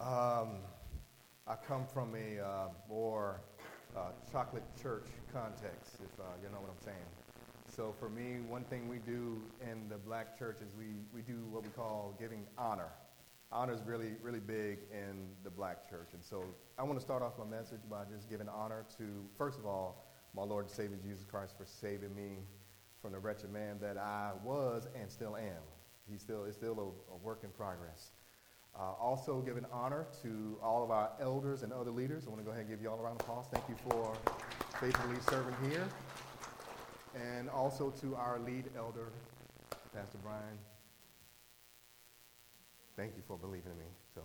Um, I come from a uh, more uh, chocolate church context, if uh, you know what I'm saying. So for me, one thing we do in the black church is we, we do what we call giving honor. Honor is really, really big in the black church. And so I want to start off my message by just giving honor to, first of all, my Lord and Savior Jesus Christ for saving me from the wretched man that I was and still am. He still is still a, a work in progress. Uh, also, giving honor to all of our elders and other leaders. I want to go ahead and give you all a round of applause. Thank you for faithfully serving here. And also to our lead elder, Pastor Brian. Thank you for believing in me. So,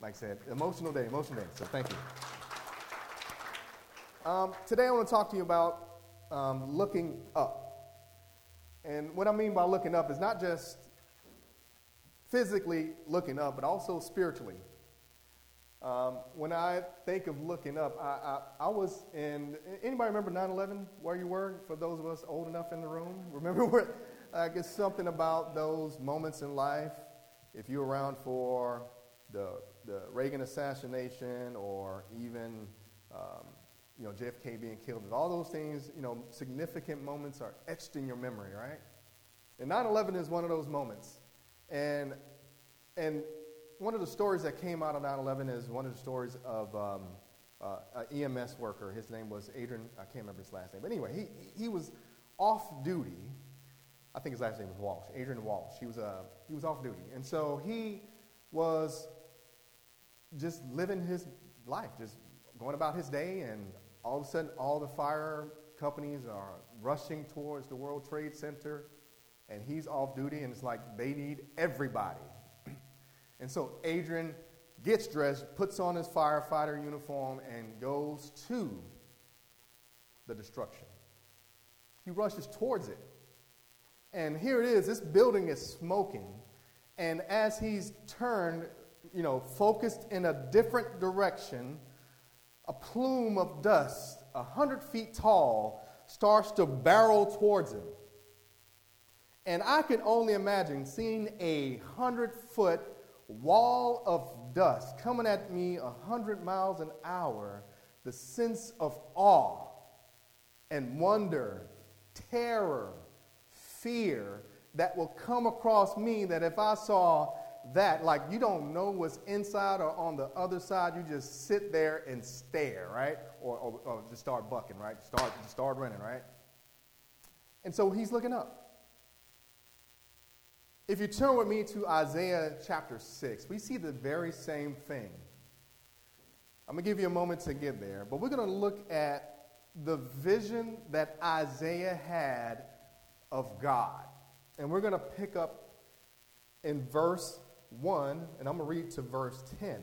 like I said, emotional day, emotional day. So, thank you. Um, today, I want to talk to you about um, looking up. And what I mean by looking up is not just physically looking up, but also spiritually. Um, when I think of looking up, I, I, I, was in. Anybody remember 9 11, where you were? For those of us old enough in the room, remember where? I guess something about those moments in life. If you're around for the, the Reagan assassination or even um, you know, JFK being killed, all those things, you know, significant moments are etched in your memory, right? And 9 11 is one of those moments. And, and one of the stories that came out of 9 11 is one of the stories of um, uh, an EMS worker. His name was Adrian, I can't remember his last name. But anyway, he, he was off duty. I think his last name was Walsh, Adrian Walsh. He was, uh, he was off duty. And so he was just living his life, just going about his day, and all of a sudden, all the fire companies are rushing towards the World Trade Center and he's off duty, and it's like they need everybody. and so Adrian gets dressed, puts on his firefighter uniform, and goes to the destruction. He rushes towards it. And here it is this building is smoking. And as he's turned, you know, focused in a different direction, a plume of dust, a hundred feet tall, starts to barrel towards him. And I can only imagine seeing a hundred foot wall of dust coming at me a hundred miles an hour, the sense of awe and wonder, terror, fear that will come across me that if I saw that, like you don't know what's inside or on the other side, you just sit there and stare, right? Or, or, or just start bucking, right? Start, start running, right? And so he's looking up. If you turn with me to Isaiah chapter 6, we see the very same thing. I'm going to give you a moment to get there, but we're going to look at the vision that Isaiah had of God. And we're going to pick up in verse 1, and I'm going to read to verse 10.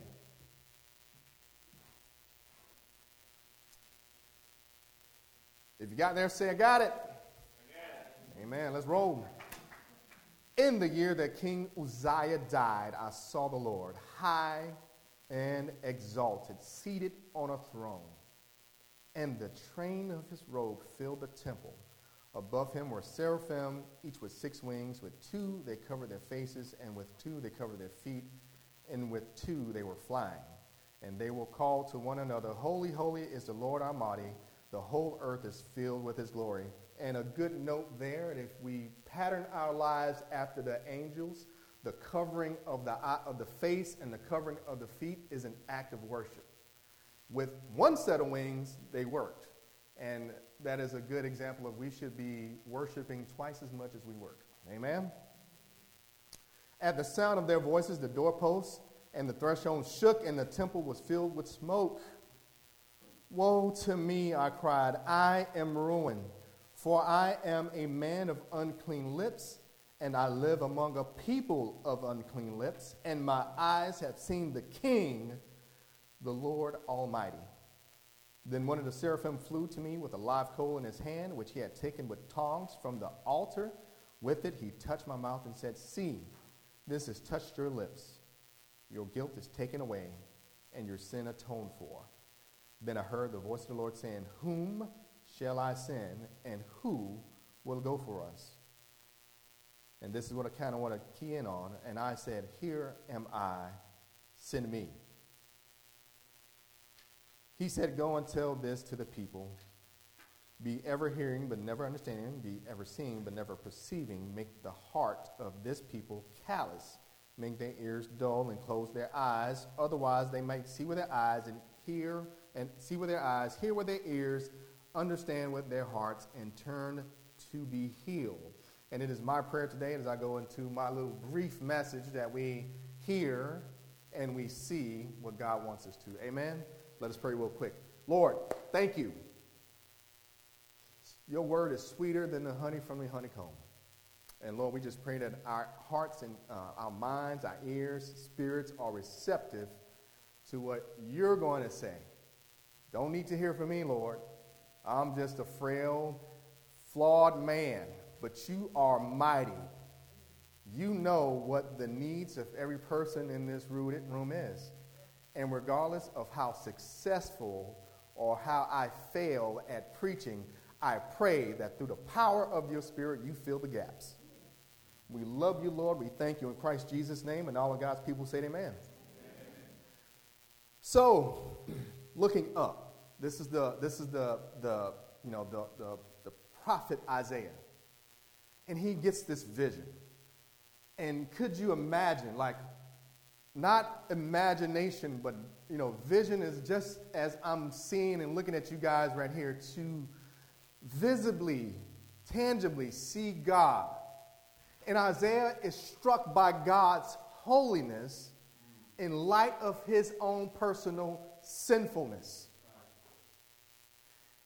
If you got there, say, I got it. Amen. Amen. Let's roll. In the year that King Uzziah died, I saw the Lord high and exalted, seated on a throne, and the train of his robe filled the temple. Above him were seraphim, each with six wings. With two they covered their faces, and with two they covered their feet, and with two they were flying. And they will call to one another, Holy, holy is the Lord Almighty. The whole earth is filled with his glory. And a good note there, and if we pattern our lives after the angels, the covering of the, eye, of the face and the covering of the feet is an act of worship. With one set of wings, they worked. And that is a good example of we should be worshiping twice as much as we work. Amen? At the sound of their voices, the doorposts and the threshold shook, and the temple was filled with smoke. Woe to me, I cried. I am ruined for I am a man of unclean lips, and I live among a people of unclean lips, and my eyes have seen the King, the Lord Almighty. Then one of the seraphim flew to me with a live coal in his hand, which he had taken with tongs from the altar. With it, he touched my mouth and said, See, this has touched your lips. Your guilt is taken away, and your sin atoned for. Then I heard the voice of the Lord saying, Whom shall I send, and who will go for us? And this is what I kind of want to key in on. And I said, Here am I, send me. He said, Go and tell this to the people. Be ever hearing, but never understanding. Be ever seeing, but never perceiving. Make the heart of this people callous. Make their ears dull and close their eyes. Otherwise, they might see with their eyes and hear, and see with their eyes, hear with their ears, understand with their hearts, and turn to be healed. And it is my prayer today as I go into my little brief message that we hear and we see what God wants us to. Amen? Let us pray real quick. Lord, thank you. Your word is sweeter than the honey from the honeycomb. And Lord, we just pray that our hearts and uh, our minds, our ears, spirits are receptive to what you're going to say. Don't need to hear from me, Lord. I'm just a frail, flawed man, but you are mighty. You know what the needs of every person in this room is. And regardless of how successful or how I fail at preaching, I pray that through the power of your spirit, you fill the gaps. We love you, Lord. We thank you in Christ Jesus' name. And all of God's people say amen. amen. So, looking up, this is the, this is the, the, you know, the, the, the prophet Isaiah. And he gets this vision. And could you imagine, like, not imagination, but you know, vision is just as I'm seeing and looking at you guys right here to visibly, tangibly see God. And Isaiah is struck by God's holiness in light of his own personal sinfulness.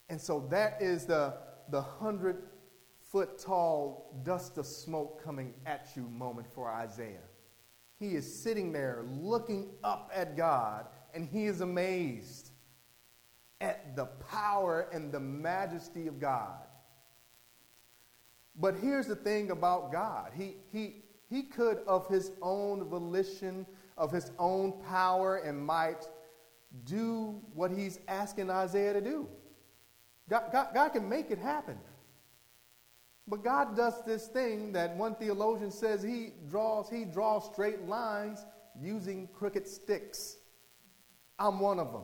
And so that is the, the hundred foot tall dust of smoke coming at you moment for Isaiah. He is sitting there looking up at God and he is amazed at the power and the majesty of God. But here's the thing about God He, he, he could, of his own volition, of his own power and might, do what he's asking Isaiah to do. God, God, God can make it happen. But God does this thing that one theologian says he draws, he draws straight lines using crooked sticks. I'm one of them.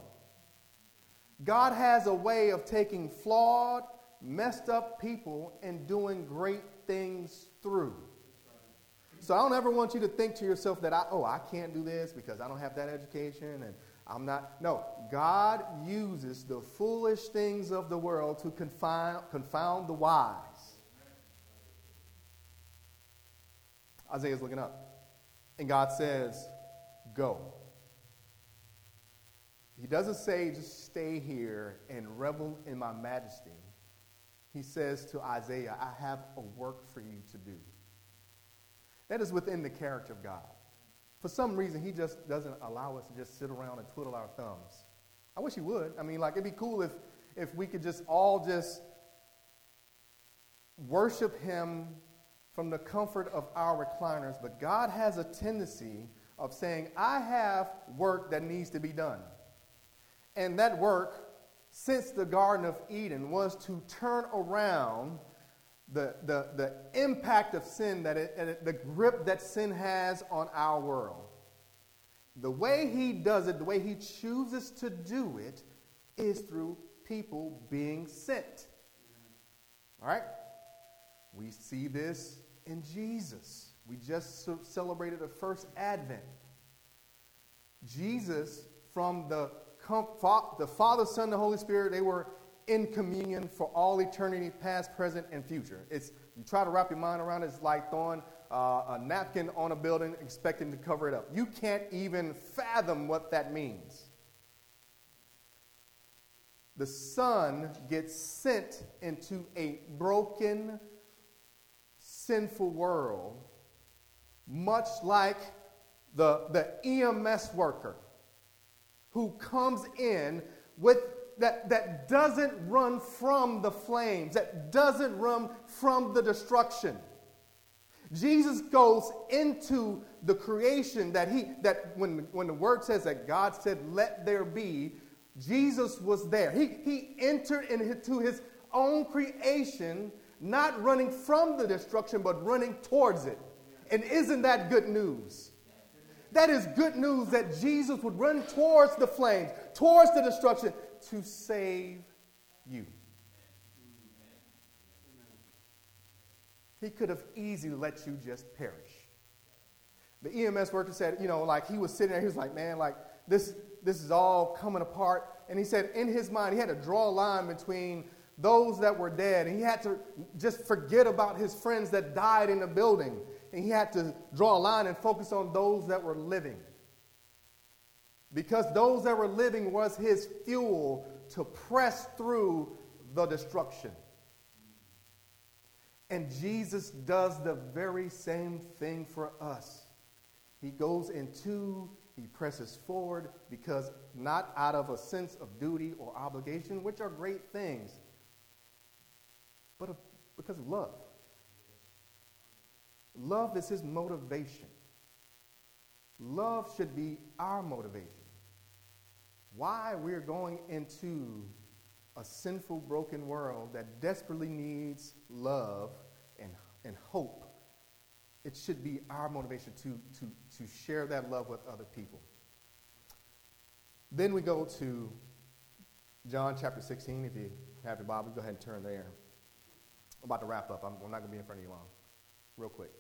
God has a way of taking flawed, messed up people and doing great things through. So I don't ever want you to think to yourself that I, oh, I can't do this because I don't have that education and I'm not. No, God uses the foolish things of the world to confine, confound the wise. Isaiah's looking up. And God says, Go. He doesn't say, just stay here and revel in my majesty. He says to Isaiah, I have a work for you to do. That is within the character of God. For some reason, he just doesn't allow us to just sit around and twiddle our thumbs. I wish he would. I mean, like, it'd be cool if, if we could just all just worship him from the comfort of our recliners, but God has a tendency of saying, I have work that needs to be done. And that work, since the Garden of Eden, was to turn around the, the, the impact of sin, that it, the grip that sin has on our world. The way he does it, the way he chooses to do it, is through people being sent. All right? We see this in Jesus. We just celebrated the first Advent. Jesus, from the, the Father, Son, the Holy Spirit, they were in communion for all eternity, past, present, and future. It's, you try to wrap your mind around it, it's like throwing uh, a napkin on a building expecting to cover it up. You can't even fathom what that means. The Son gets sent into a broken, sinful world, much like the, the EMS worker who comes in with that, that doesn't run from the flames, that doesn't run from the destruction. Jesus goes into the creation that he that when, when the word says that God said, let there be, Jesus was there. He, he entered into his own creation not running from the destruction, but running towards it. And isn't that good news? That is good news that Jesus would run towards the flames, towards the destruction, to save you. He could have easily let you just perish. The EMS worker said, you know, like he was sitting there, he was like, man, like this, this is all coming apart. And he said, in his mind, he had to draw a line between those that were dead, and he had to just forget about his friends that died in the building. And he had to draw a line and focus on those that were living. Because those that were living was his fuel to press through the destruction. And Jesus does the very same thing for us. He goes into, he presses forward because not out of a sense of duty or obligation, which are great things, but because of love. Love is his motivation. Love should be our motivation. Why we're going into a sinful, broken world that desperately needs love and, and hope, it should be our motivation to, to, to share that love with other people. Then we go to John chapter 16. If you have your Bible, go ahead and turn there. I'm about to wrap up. I'm, I'm not going to be in front of you long. Real quick.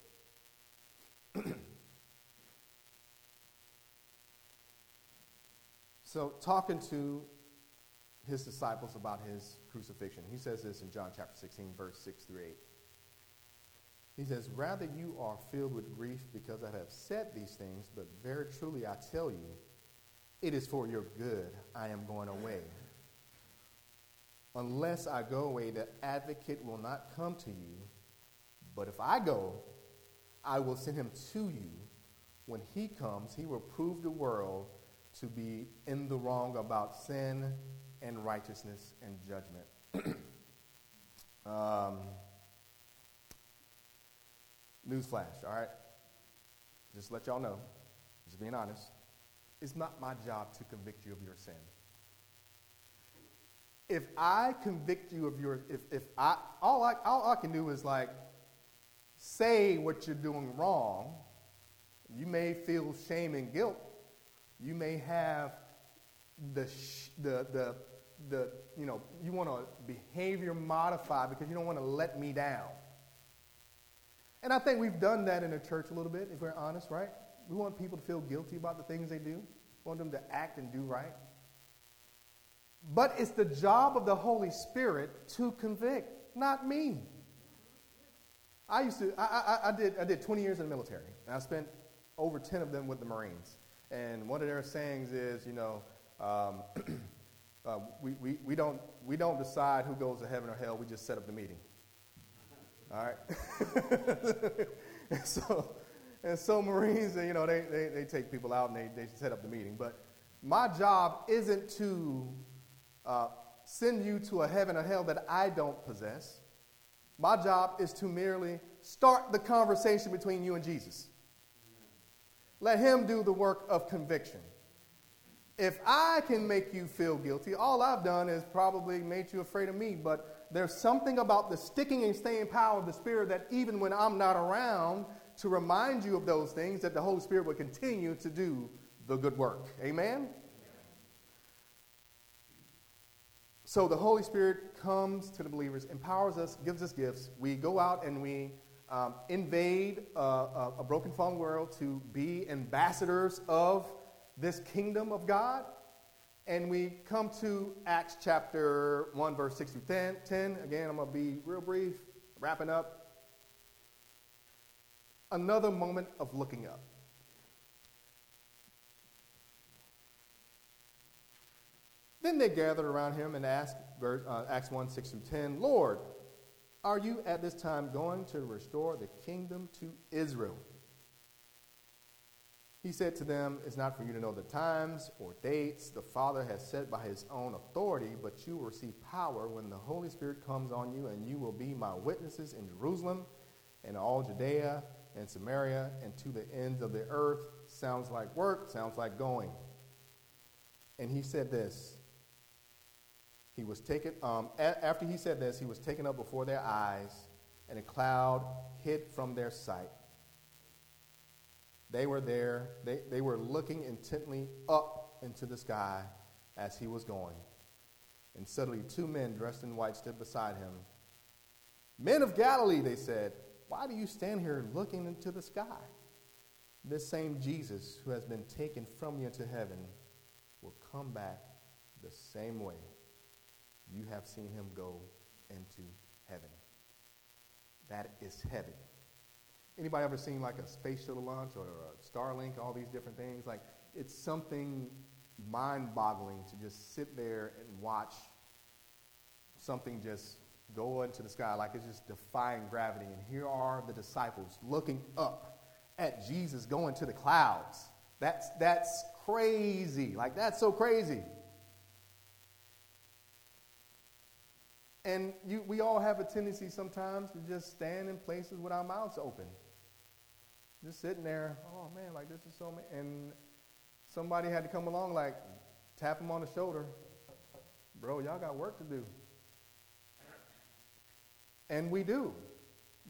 so, talking to his disciples about his crucifixion. He says this in John chapter 16, verse 6 through 8. He says, Rather you are filled with grief because I have said these things, but very truly I tell you, it is for your good I am going away. Unless I go away, the advocate will not come to you. But if I go, I will send him to you. When he comes, he will prove the world to be in the wrong about sin and righteousness and judgment. um, newsflash, all right? Just let y'all know, just being honest, it's not my job to convict you of your sin. If I convict you of your, if, if I, all I, all I can do is like say what you're doing wrong, you may feel shame and guilt. You may have the, the, the, the, you know, you want to behavior modify because you don't want to let me down. And I think we've done that in the church a little bit, if we're honest, right? We want people to feel guilty about the things they do, we want them to act and do right. But it's the job of the Holy Spirit to convict, not me. I used to, I, I, I, did, I did 20 years in the military, and I spent over 10 of them with the Marines. And one of their sayings is, you know, um, uh, we, we, we, don't, we don't decide who goes to heaven or hell, we just set up the meeting. All right? and, so, and so Marines, you know, they, they, they take people out and they, they set up the meeting. But my job isn't to uh, send you to a heaven or hell that I don't possess. My job is to merely start the conversation between you and Jesus. Let him do the work of conviction. If I can make you feel guilty, all I've done is probably made you afraid of me. But there's something about the sticking and staying power of the Spirit that even when I'm not around to remind you of those things, that the Holy Spirit will continue to do the good work. Amen? So the Holy Spirit comes to the believers, empowers us, gives us gifts. We go out and we um, invade a, a, a broken, fallen world to be ambassadors of this kingdom of God. And we come to Acts chapter 1, verse 6 through 10. 10. Again, I'm going to be real brief, wrapping up. Another moment of looking up. Then they gathered around him and asked, uh, Acts 1 6 through 10, Lord, are you at this time going to restore the kingdom to Israel? He said to them, It's not for you to know the times or dates the Father has set by his own authority, but you will receive power when the Holy Spirit comes on you, and you will be my witnesses in Jerusalem and all Judea and Samaria and to the ends of the earth. Sounds like work, sounds like going. And he said this he was taken, um, a- after he said this, he was taken up before their eyes, and a cloud hid from their sight. They were there, they, they were looking intently up into the sky as he was going. And suddenly, two men dressed in white stood beside him. Men of Galilee, they said, why do you stand here looking into the sky? This same Jesus who has been taken from you into heaven will come back the same way you have seen him go into heaven. That is heaven. Anybody ever seen like a space shuttle launch or a Starlink, all these different things? Like it's something mind-boggling to just sit there and watch something just go into the sky like it's just defying gravity. And here are the disciples looking up at Jesus going to the clouds. That's, that's crazy. Like, that's so crazy. And you, we all have a tendency sometimes to just stand in places with our mouths open. Just sitting there, oh man, like this is so, and somebody had to come along, like tap him on the shoulder. Bro, y'all got work to do. And we do.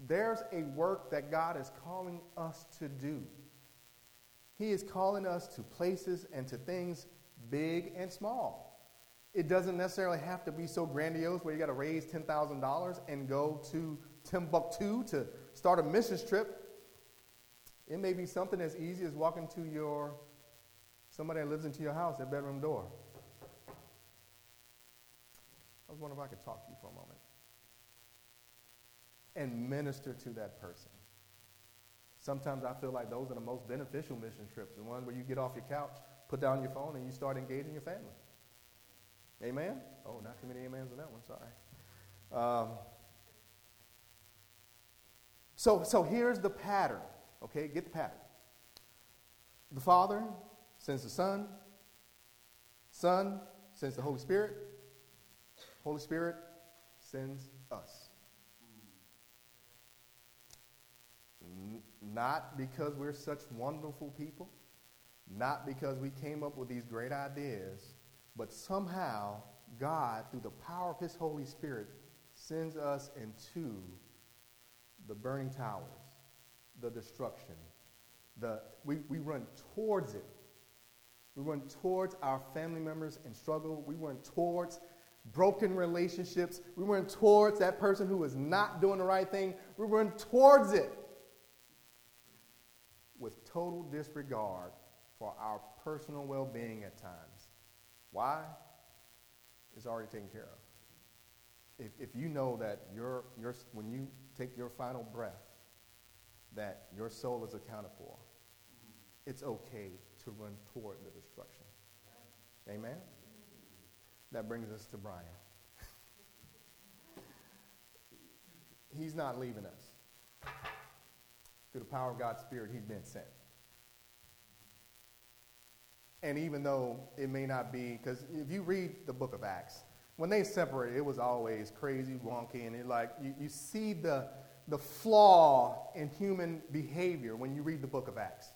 There's a work that God is calling us to do. He is calling us to places and to things big and small. It doesn't necessarily have to be so grandiose where you got to raise $10,000 and go to Timbuktu to start a missions trip. It may be something as easy as walking to your somebody that lives into your house, their bedroom door. I was wondering if I could talk to you for a moment and minister to that person. Sometimes I feel like those are the most beneficial mission trips, the ones where you get off your couch, put down your phone, and you start engaging your family. Amen? Oh, not too many amens on that one, sorry. Um, so, so here's the pattern, okay? Get the pattern. The Father sends the Son, Son sends the Holy Spirit, Holy Spirit sends us. Not because we're such wonderful people, not because we came up with these great ideas, but somehow God, through the power of His Holy Spirit, sends us into the burning towers, the destruction. The, we, we run towards it. We run towards our family members in struggle. We run towards broken relationships. We run towards that person who is not doing the right thing. We run towards it with total disregard for our personal well being at times. Why? It's already taken care of. If, if you know that your, your, when you take your final breath, that your soul is accounted for, it's okay to run toward the destruction. Amen? That brings us to Brian. He's not leaving us through the power of God's Spirit, he's been sent. And even though it may not be, because if you read the book of Acts, when they separated, it was always crazy, wonky, and it like you, you see the, the flaw in human behavior when you read the book of Acts.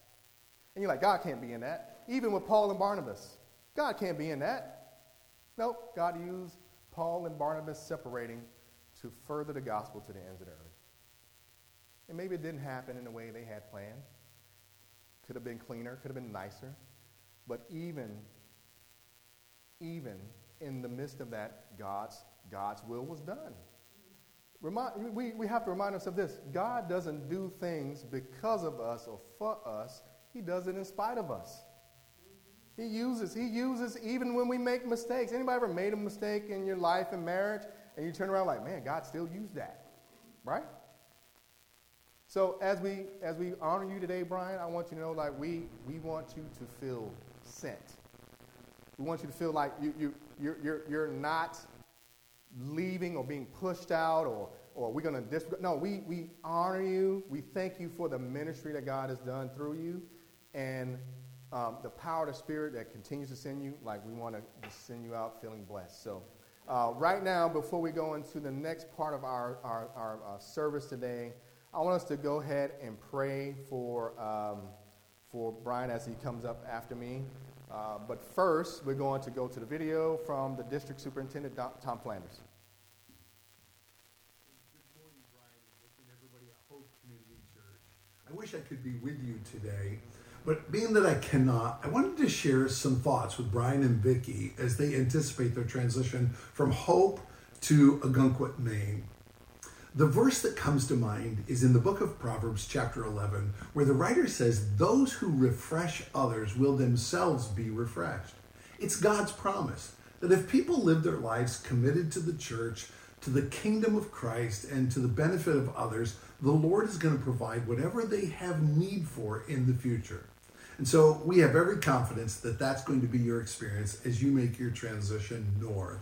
And you're like, God can't be in that. Even with Paul and Barnabas, God can't be in that. Nope, God used Paul and Barnabas separating to further the gospel to the ends of the earth. And maybe it didn't happen in the way they had planned. Could have been cleaner, could have been nicer. But even, even in the midst of that, God's, God's will was done. Remind, we, we have to remind ourselves of this God doesn't do things because of us or for us, He does it in spite of us. He uses, He uses even when we make mistakes. Anybody ever made a mistake in your life and marriage and you turn around like, man, God still used that, right? So as we as we honor you today, Brian, I want you to know like we we want you to feel We want you to feel like you you you're you're, you're not leaving or being pushed out or or we're going to disregard. No, we we honor you. We thank you for the ministry that God has done through you, and um, the power of the Spirit that continues to send you. Like we want to send you out feeling blessed. So. Uh, right now, before we go into the next part of our, our, our uh, service today, I want us to go ahead and pray for, um, for Brian as he comes up after me. Uh, but first, we're going to go to the video from the district superintendent, Tom Flanders. Good morning, Brian, and everybody at Hope Community Church. I wish I could be with you today, But being that I cannot, I wanted to share some thoughts with Brian and Vicki as they anticipate their transition from Hope to Ogunquit, Maine. The verse that comes to mind is in the book of Proverbs, chapter 11, where the writer says, Those who refresh others will themselves be refreshed. It's God's promise that if people live their lives committed to the church, to the kingdom of Christ, and to the benefit of others, the Lord is going to provide whatever they have need for in the future. And so we have every confidence that that's going to be your experience as you make your transition north.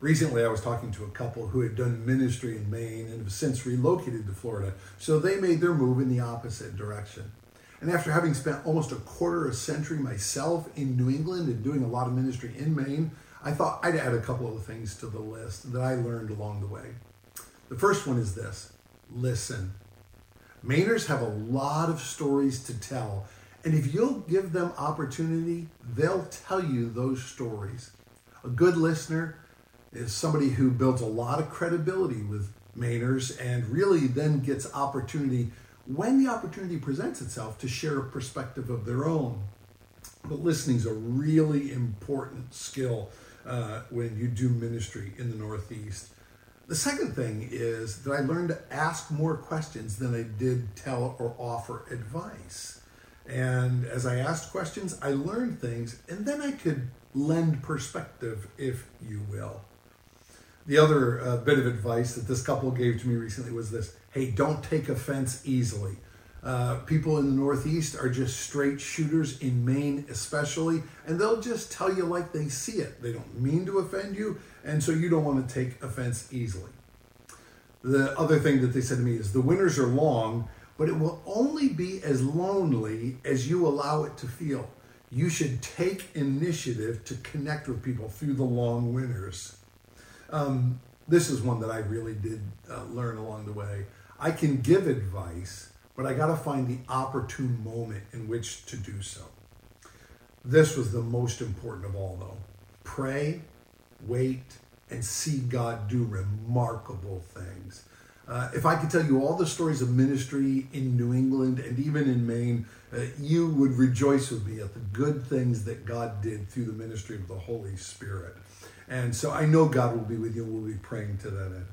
Recently, I was talking to a couple who had done ministry in Maine and have since relocated to Florida, so they made their move in the opposite direction. And after having spent almost a quarter of a century myself in New England and doing a lot of ministry in Maine, I thought I'd add a couple of things to the list that I learned along the way. The first one is this listen. Mainers have a lot of stories to tell, and if you'll give them opportunity, they'll tell you those stories. A good listener is somebody who builds a lot of credibility with Mainers and really then gets opportunity when the opportunity presents itself to share a perspective of their own. But listening is a really important skill uh, when you do ministry in the Northeast. The second thing is that I learned to ask more questions than I did tell or offer advice. And as I asked questions, I learned things, and then I could lend perspective, if you will. The other uh, bit of advice that this couple gave to me recently was this hey, don't take offense easily. Uh, people in the Northeast are just straight shooters, in Maine especially, and they'll just tell you like they see it. They don't mean to offend you, and so you don't want to take offense easily. The other thing that they said to me is the winters are long, but it will only be as lonely as you allow it to feel. You should take initiative to connect with people through the long winters. Um, this is one that I really did uh, learn along the way. I can give advice, but I got to find the opportune moment in which to do so. This was the most important of all, though. Pray, wait, and see God do remarkable things. Uh, if I could tell you all the stories of ministry in New England and even in Maine, uh, you would rejoice with me at the good things that God did through the ministry of the Holy Spirit. And so I know God will be with you. We'll be praying to that end.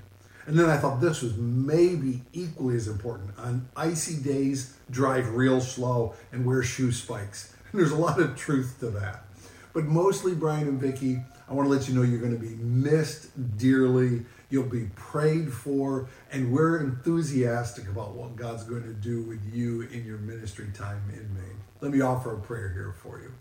And then I thought this was maybe equally as important. On icy days, drive real slow and wear shoe spikes. And there's a lot of truth to that. But mostly, Brian and Vicki, I want to let you know you're going to be missed dearly. You'll be prayed for, and we're enthusiastic about what God's going to do with you in your ministry time in Maine. Let me offer a prayer here for you.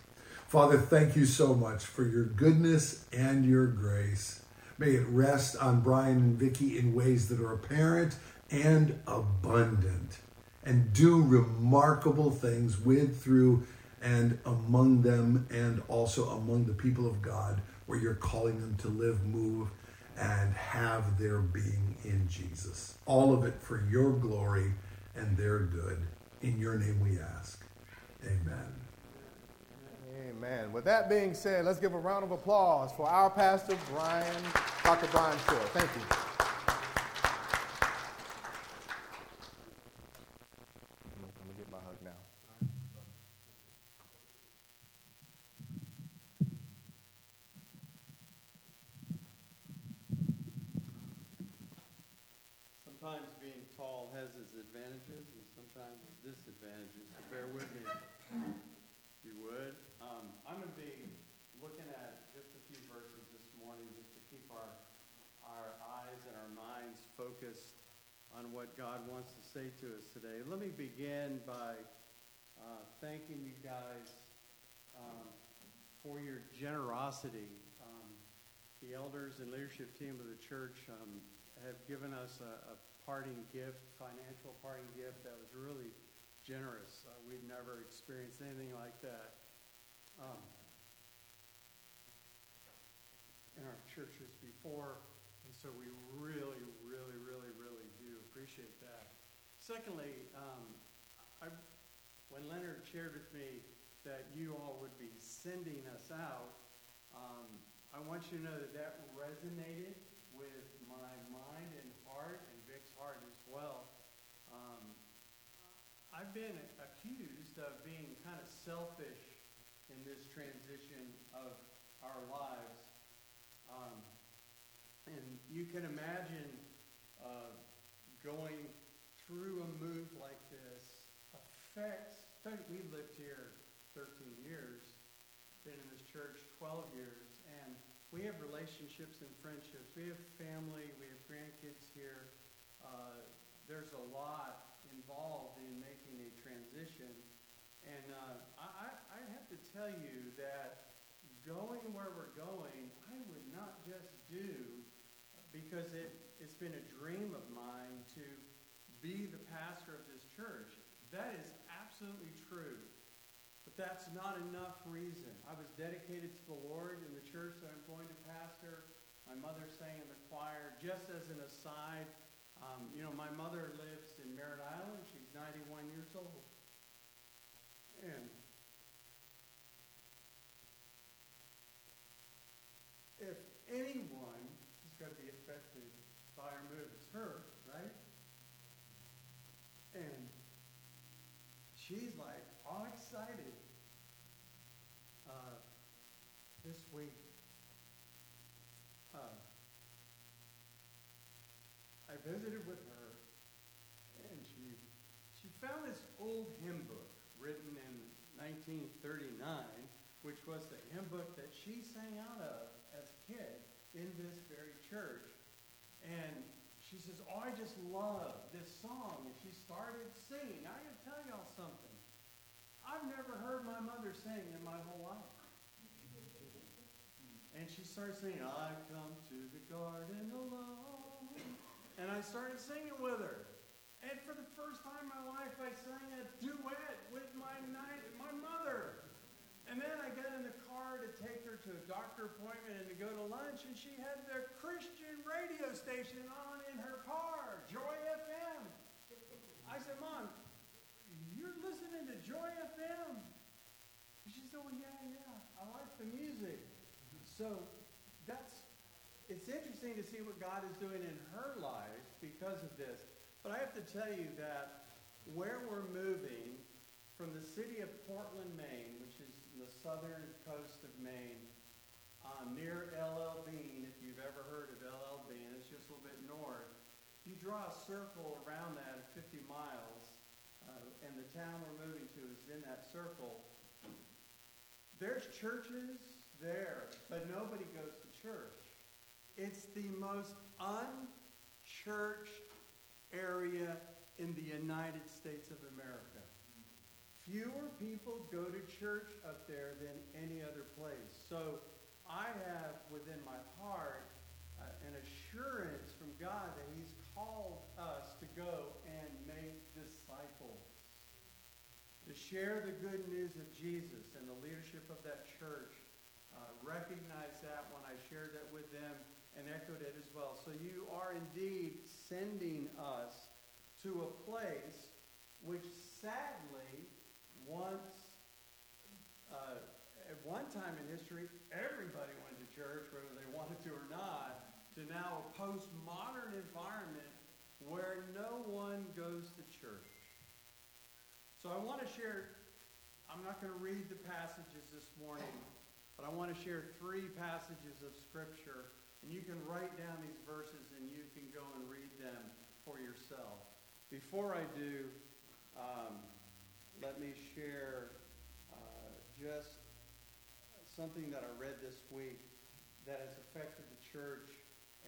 Father, thank you so much for your goodness and your grace. May it rest on Brian and Vicki in ways that are apparent and abundant and do remarkable things with, through, and among them, and also among the people of God where you're calling them to live, move, and have their being in Jesus. All of it for your glory and their good. In your name we ask. Amen. Amen. With that being said, let's give a round of applause for our pastor, Brian, Dr. Brian Shore. Thank you. Let me get my hug now. Sometimes being tall has its advantages and sometimes its disadvantages. So bear with me, if you would. Um, I'm going to be looking at just a few verses this morning just to keep our, our eyes and our minds focused on God wants to say to us today. Let me begin by uh, thanking you guys um, for your generosity. Um, the elders and leadership team of the church um, have given us a, a, parting gift, financial parting gift that was really generous. Uh, we've never experienced anything like that um, in our churches before, and so we really, appreciate that. Secondly, um, I, when Leonard shared with me that you all would be sending us out, um, I want you to know that that resonated with my mind and heart and Vic's heart as well. Um, I've been accused of being kind of selfish in this transition of our lives. Um, and you can imagine uh, going through a move like this affects, we've lived here 13 years, been in this church 12 years, and we have relationships and friendships. We have family, we have grandkids here. Uh, there's a lot involved in making a transition. And uh, I, I have to tell you that going where we're going, I would not just do because it, it's been a dream of mine to be the pastor of this church. That is absolutely true. But that's not enough reason. I was dedicated to the Lord in the church that I'm going to pastor. My mother sang in the choir. Just as an aside, um, you know, my mother lives in Merritt Island. She's 91 years old. And if anyone is going to be affected by our move, it's her, right? And she's like all excited uh, this week. Uh, I visited with her, and she she found this old hymn book written in 1939, which was the hymn book that she sang out of as a kid in this very church. And she says, "Oh, I just love this song." And she started singing. I got to tell y'all something. I've never heard my mother sing in my whole life. And she starts singing, I come to the garden alone. And I started singing with her. And for the first time in my life, I sang a duet with my, night, my mother. And then I got in the car to take her to a doctor appointment and to go to lunch, and she had the Christian radio station on in her car, Joy FM. I said, Mom, you're listening to Joy FM? She said, well, yeah, yeah, I like the music. So interesting to see what God is doing in her life because of this. But I have to tell you that where we're moving from the city of Portland, Maine, which is the southern coast of Maine, uh, near LL Bean, if you've ever heard of LL Bean, it's just a little bit north. You draw a circle around that at 50 miles, uh, and the town we're moving to is in that circle. There's churches there, but nobody goes to church. It's the most unchurched area in the United States of America. Fewer people go to church up there than any other place. So I have within my heart uh, an assurance from God that He's called us to go and make disciples. To share the good news of Jesus and the leadership of that church uh, recognized that when I shared that with them and echoed it as well. So you are indeed sending us to a place which sadly once, uh, at one time in history, everybody went to church, whether they wanted to or not, to now a postmodern environment where no one goes to church. So I want to share, I'm not going to read the passages this morning, but I want to share three passages of Scripture. And you can write down these verses and you can go and read them for yourself. Before I do, um, let me share uh, just something that I read this week that has affected the church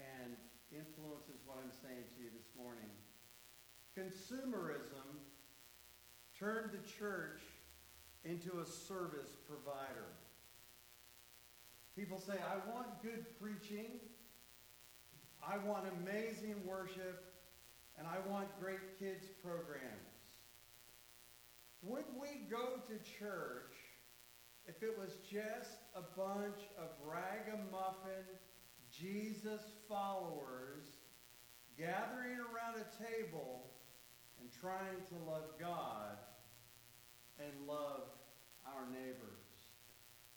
and influences what I'm saying to you this morning. Consumerism turned the church into a service provider. People say, I want good preaching, I want amazing worship, and I want great kids programs. Would we go to church if it was just a bunch of ragamuffin Jesus followers gathering around a table and trying to love God and love our neighbors?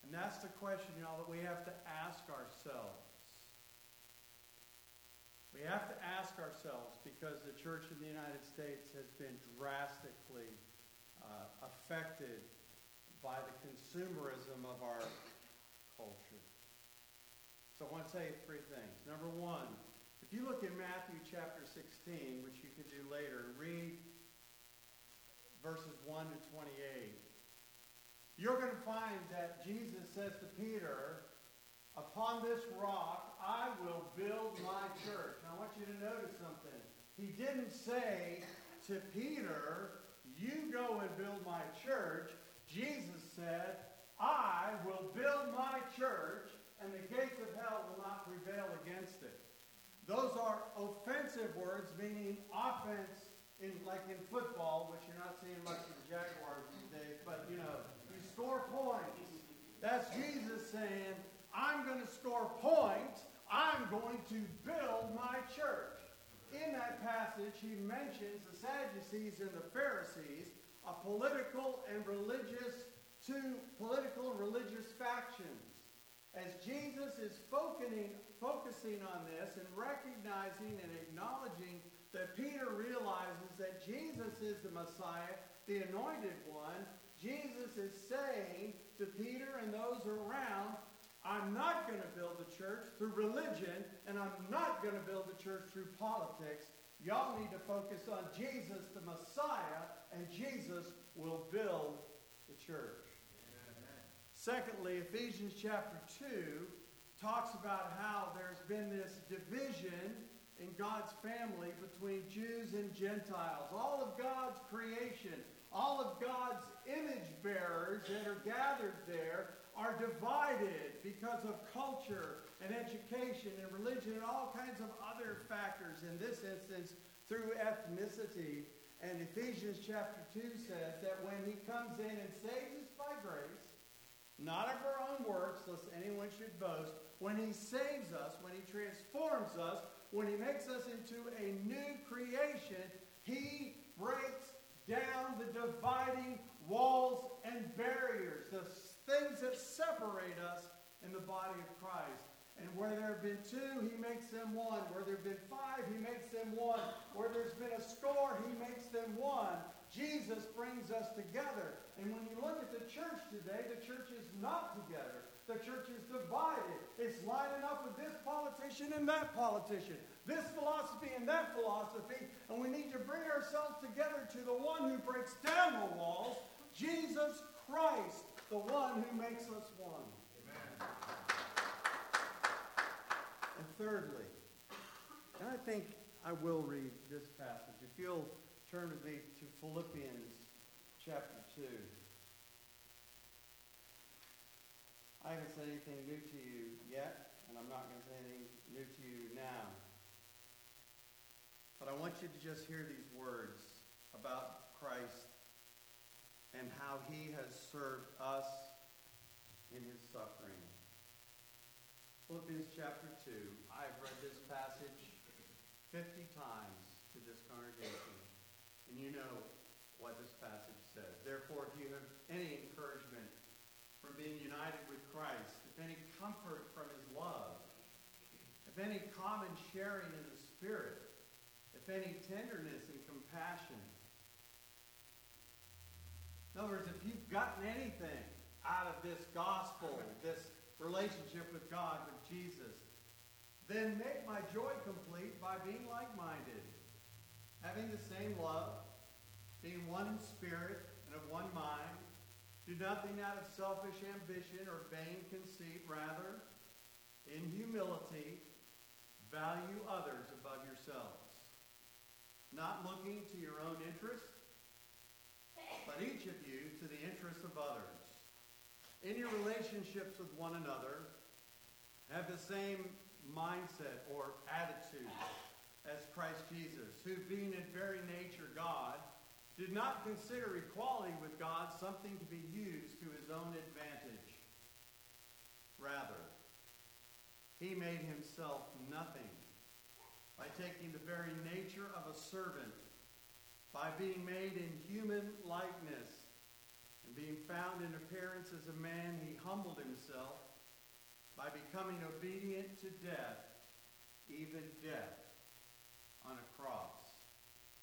And that's the question, y'all, that we have to ask ourselves. We have to ask ourselves because the church in the United States has been drastically uh, affected by the consumerism of our culture. So I want to say three things. Number one, if you look in Matthew chapter 16, which you can do later, read verses 1 to 28, you're going to find that Jesus says to Peter, Upon this rock I will build my church. Now I want you to notice something. He didn't say to Peter, You go and build my church. Jesus said, I will build my church, and the gates of hell will not prevail against it. Those are offensive words, meaning offense in like in football, which you're not seeing much the Jaguars these days, but you know, score points. That's Jesus saying, I'm going to score points. I'm going to build my church. In that passage, he mentions the Sadducees and the Pharisees, a political and religious, two political and religious factions. As Jesus is focusing, focusing on this and recognizing and acknowledging that Peter realizes that Jesus is the Messiah, the anointed one, Jesus is saying to Peter and those around, I'm not going to build the church through religion, and I'm not going to build the church through politics. Y'all need to focus on Jesus, the Messiah, and Jesus will build the church. Secondly, Ephesians chapter 2 talks about how there's been this division in God's family between Jews and Gentiles. All of God's creation, all of God's image bearers that are gathered there are divided because of culture and education and religion and all kinds of other factors. In this instance, through ethnicity. And Ephesians chapter 2 says that when he comes in and saves us by grace, not of our own works, lest anyone should boast, when he saves us, when he transforms us, when he makes us into a new creation, he breaks down the dividing walls and barriers, the things that separate us in the body of Christ. And where there have been two, he makes them one. Where there have been five, he makes them one. Where there's been a score, he makes them one. Jesus brings us together. And when you look at the church today, the church is not together. The church is divided. It's lining up with this politician and that politician, this philosophy and that philosophy. And we need to bring ourselves together to the one who breaks down the walls, Jesus Christ, the one who makes us one. Amen. And thirdly, and I think I will read this passage. If you'll turn with me to Philippians chapter 2. I haven't said anything new to you yet, and I'm not going to say anything to you now. But I want you to just hear these words about Christ and how he has served us in his suffering. Philippians chapter 2. I've read this passage 50 times to this congregation, and you know what this passage says. Therefore, if you have any encouragement from being united with Christ, if any comfort if any common sharing in the Spirit, if any tenderness and compassion. In other words, if you've gotten anything out of this gospel, this relationship with God, with Jesus, then make my joy complete by being like-minded, having the same love, being one in spirit and of one mind. Do nothing out of selfish ambition or vain conceit. Rather, in humility, value others above yourselves, not looking to your own interest, but each of you to the interests of others in your relationships with one another, have the same mindset or attitude as Christ Jesus, who being in very nature God, did not consider equality with God something to be used to his own advantage. Rather, he made himself nothing by taking the very nature of a servant, by being made in human likeness, and being found in appearance as a man, he humbled himself by becoming obedient to death, even death on a cross.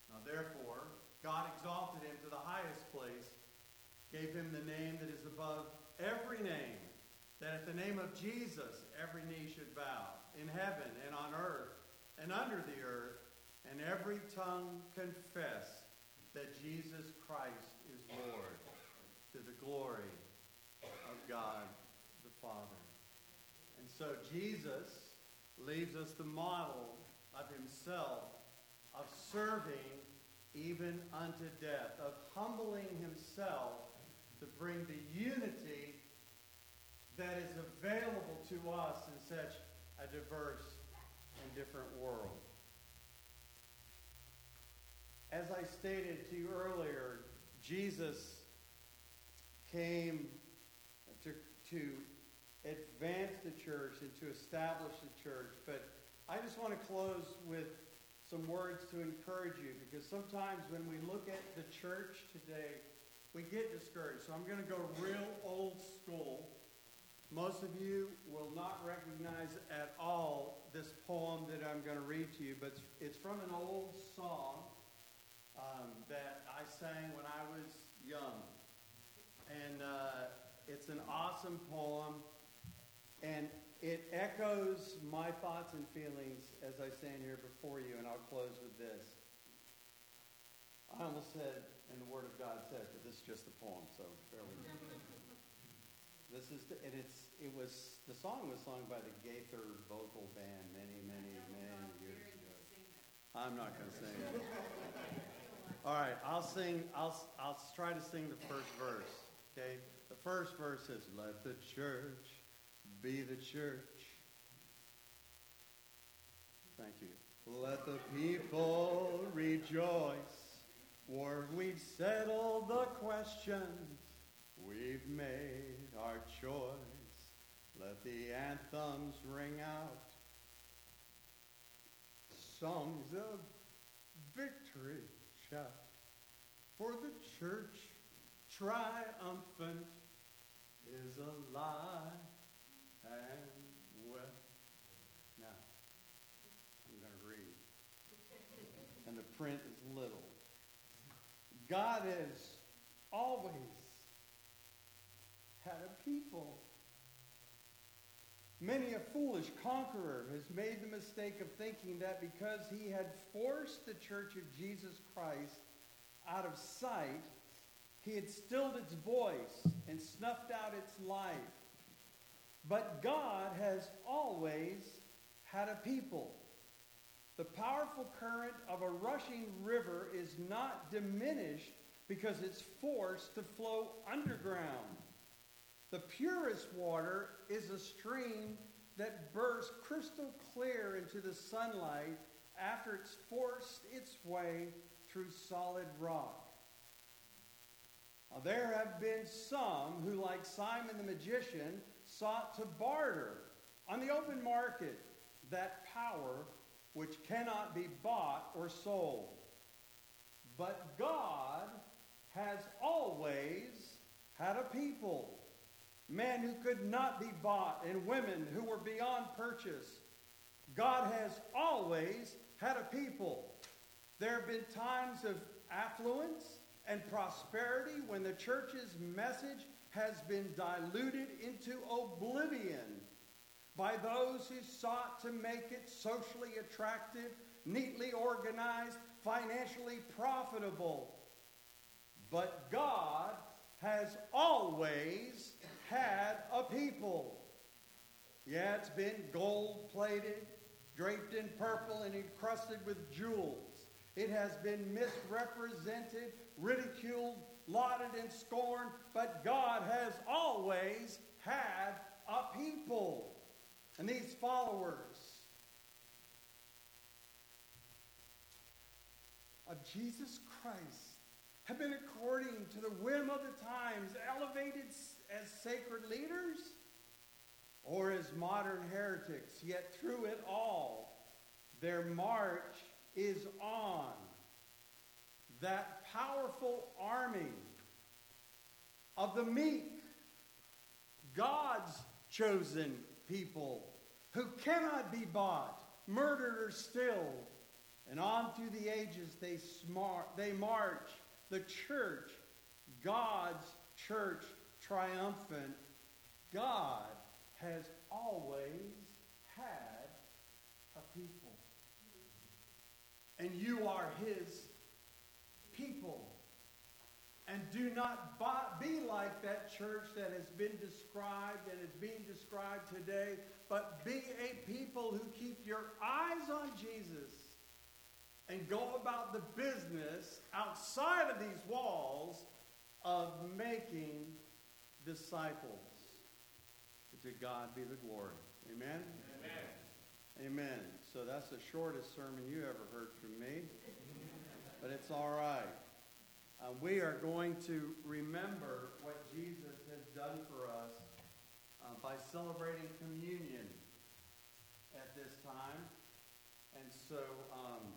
Now therefore, God exalted him to the highest place, gave him the name that is above every name, that at the name of Jesus every knee should bow, in heaven and on earth and under the earth, and every tongue confess that Jesus Christ is Lord, to the glory of God the Father. And so Jesus leaves us the model of himself, of serving even unto death, of humbling himself to bring the unity that is available to us in such a diverse and different world. As I stated to you earlier, Jesus came to, to advance the church and to establish the church. But I just want to close with some words to encourage you because sometimes when we look at the church today, we get discouraged. So I'm going to go real old school. Most of you will not recognize at all this poem that I'm going to read to you, but it's from an old song um, that I sang when I was young. And uh, it's an awesome poem, and it echoes my thoughts and feelings as I stand here before you, and I'll close with this. I almost said, and the Word of God says, but this is just the poem, so bear with me. This is, the, and it's, it was, the song was sung by the Gaither Vocal Band many, many, many years ago. I'm not going to sing it. All right, I'll sing, I'll, I'll try to sing the first verse, okay? The first verse is, Let the church be the church. Thank you. Let the people rejoice, for we've settled the question. We've made our choice. Let the anthems ring out. Songs of victory shout. For the church triumphant is alive and well. Now, I'm going to read. And the print is little. God is always had a people. Many a foolish conqueror has made the mistake of thinking that because he had forced the church of Jesus Christ out of sight, he had stilled its voice and snuffed out its life. But God has always had a people. The powerful current of a rushing river is not diminished because it's forced to flow underground. The purest water is a stream that bursts crystal clear into the sunlight after it's forced its way through solid rock. Now, there have been some who, like Simon the magician, sought to barter on the open market that power which cannot be bought or sold. But God has always had a people, men who could not be bought and women who were beyond purchase. God has always had a people. There have been times of affluence and prosperity when the church's message has been diluted into oblivion by those who sought to make it socially attractive, neatly organized, financially profitable. But God has always had a people. Yeah, it's been gold plated, draped in purple, and encrusted with jewels. It has been misrepresented, ridiculed, lauded, and scorned, but God has always had a people. And these followers of Jesus Christ have been, according to the whim of the times, elevated as sacred leaders or as modern heretics. Yet through it all, their march is on. That powerful army of the meek, God's chosen people who cannot be bought, murdered, or stilled. And on through the ages, they, smart, they march. The church, God's church, triumphant. God has always had a people. And you are his people. And do not be like that church that has been described and is being described today, but be a people who keep your eyes on Jesus and go about the business outside of these walls of making disciples. To God be the glory. Amen? Amen. Amen. So that's the shortest sermon you ever heard from me, but it's all right. Uh, we are going to remember what Jesus has done for us uh, by celebrating communion at this time. And so um,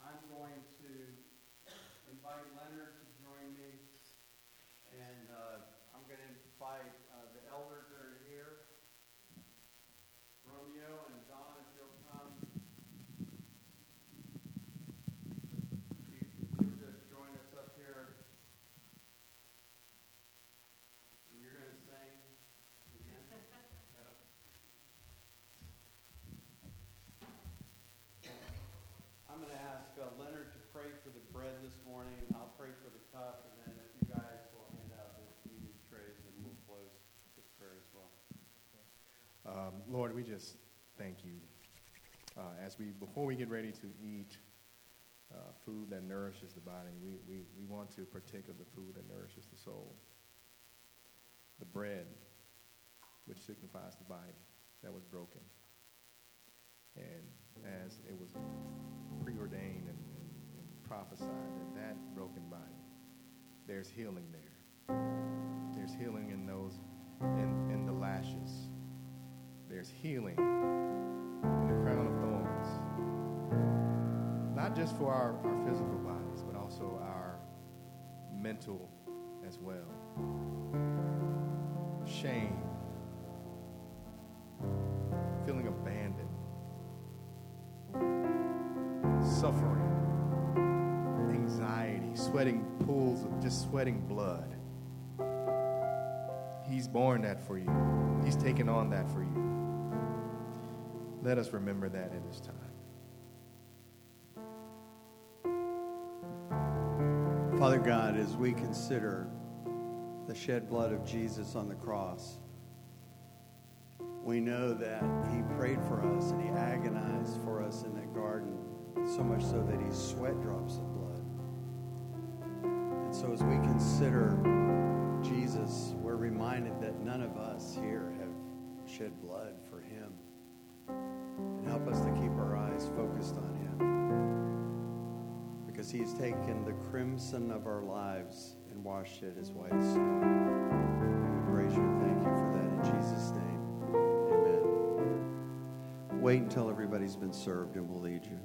I'm going to invite Leonard to join me, and uh, I'm invite uh, the elders that are here, Romeo and Don, if you'll come. You, just join us up here. And you're going to sing. I'm going to ask uh, Leonard to pray for the bread this morning. I'll pray for the cup, and then if you guys will hand out the communion trays, and we'll close with prayer as well. Um, Lord, we just thank you. Uh, as we, before we get ready to eat uh, food that nourishes the body, we, we, we want to partake of the food that nourishes the soul. The bread, which signifies the body that was broken. And as it was preordained and, and, and prophesied that that broken body, there's healing there. There's healing in those, in, in the lashes. There's healing in the crown of thorns. Not just for our, our physical bodies, but also our mental as well. Shame, feeling abandoned, suffering, anxiety, sweating pools of just sweating blood. He's borne that for you. He's taken on that for you. Let us remember that in this time. Father God, as we consider the shed blood of Jesus on the cross, we know that he prayed for us and he agonized for us in that garden, so much so that he sweat drops of blood. And so as we consider Jesus, reminded that none of us here have shed blood for him. And help us to keep our eyes focused on him. Because he's taken the crimson of our lives and washed it as white as snow. We praise you and thank you for that in Jesus' name. Amen. Wait until everybody's been served and we'll lead you.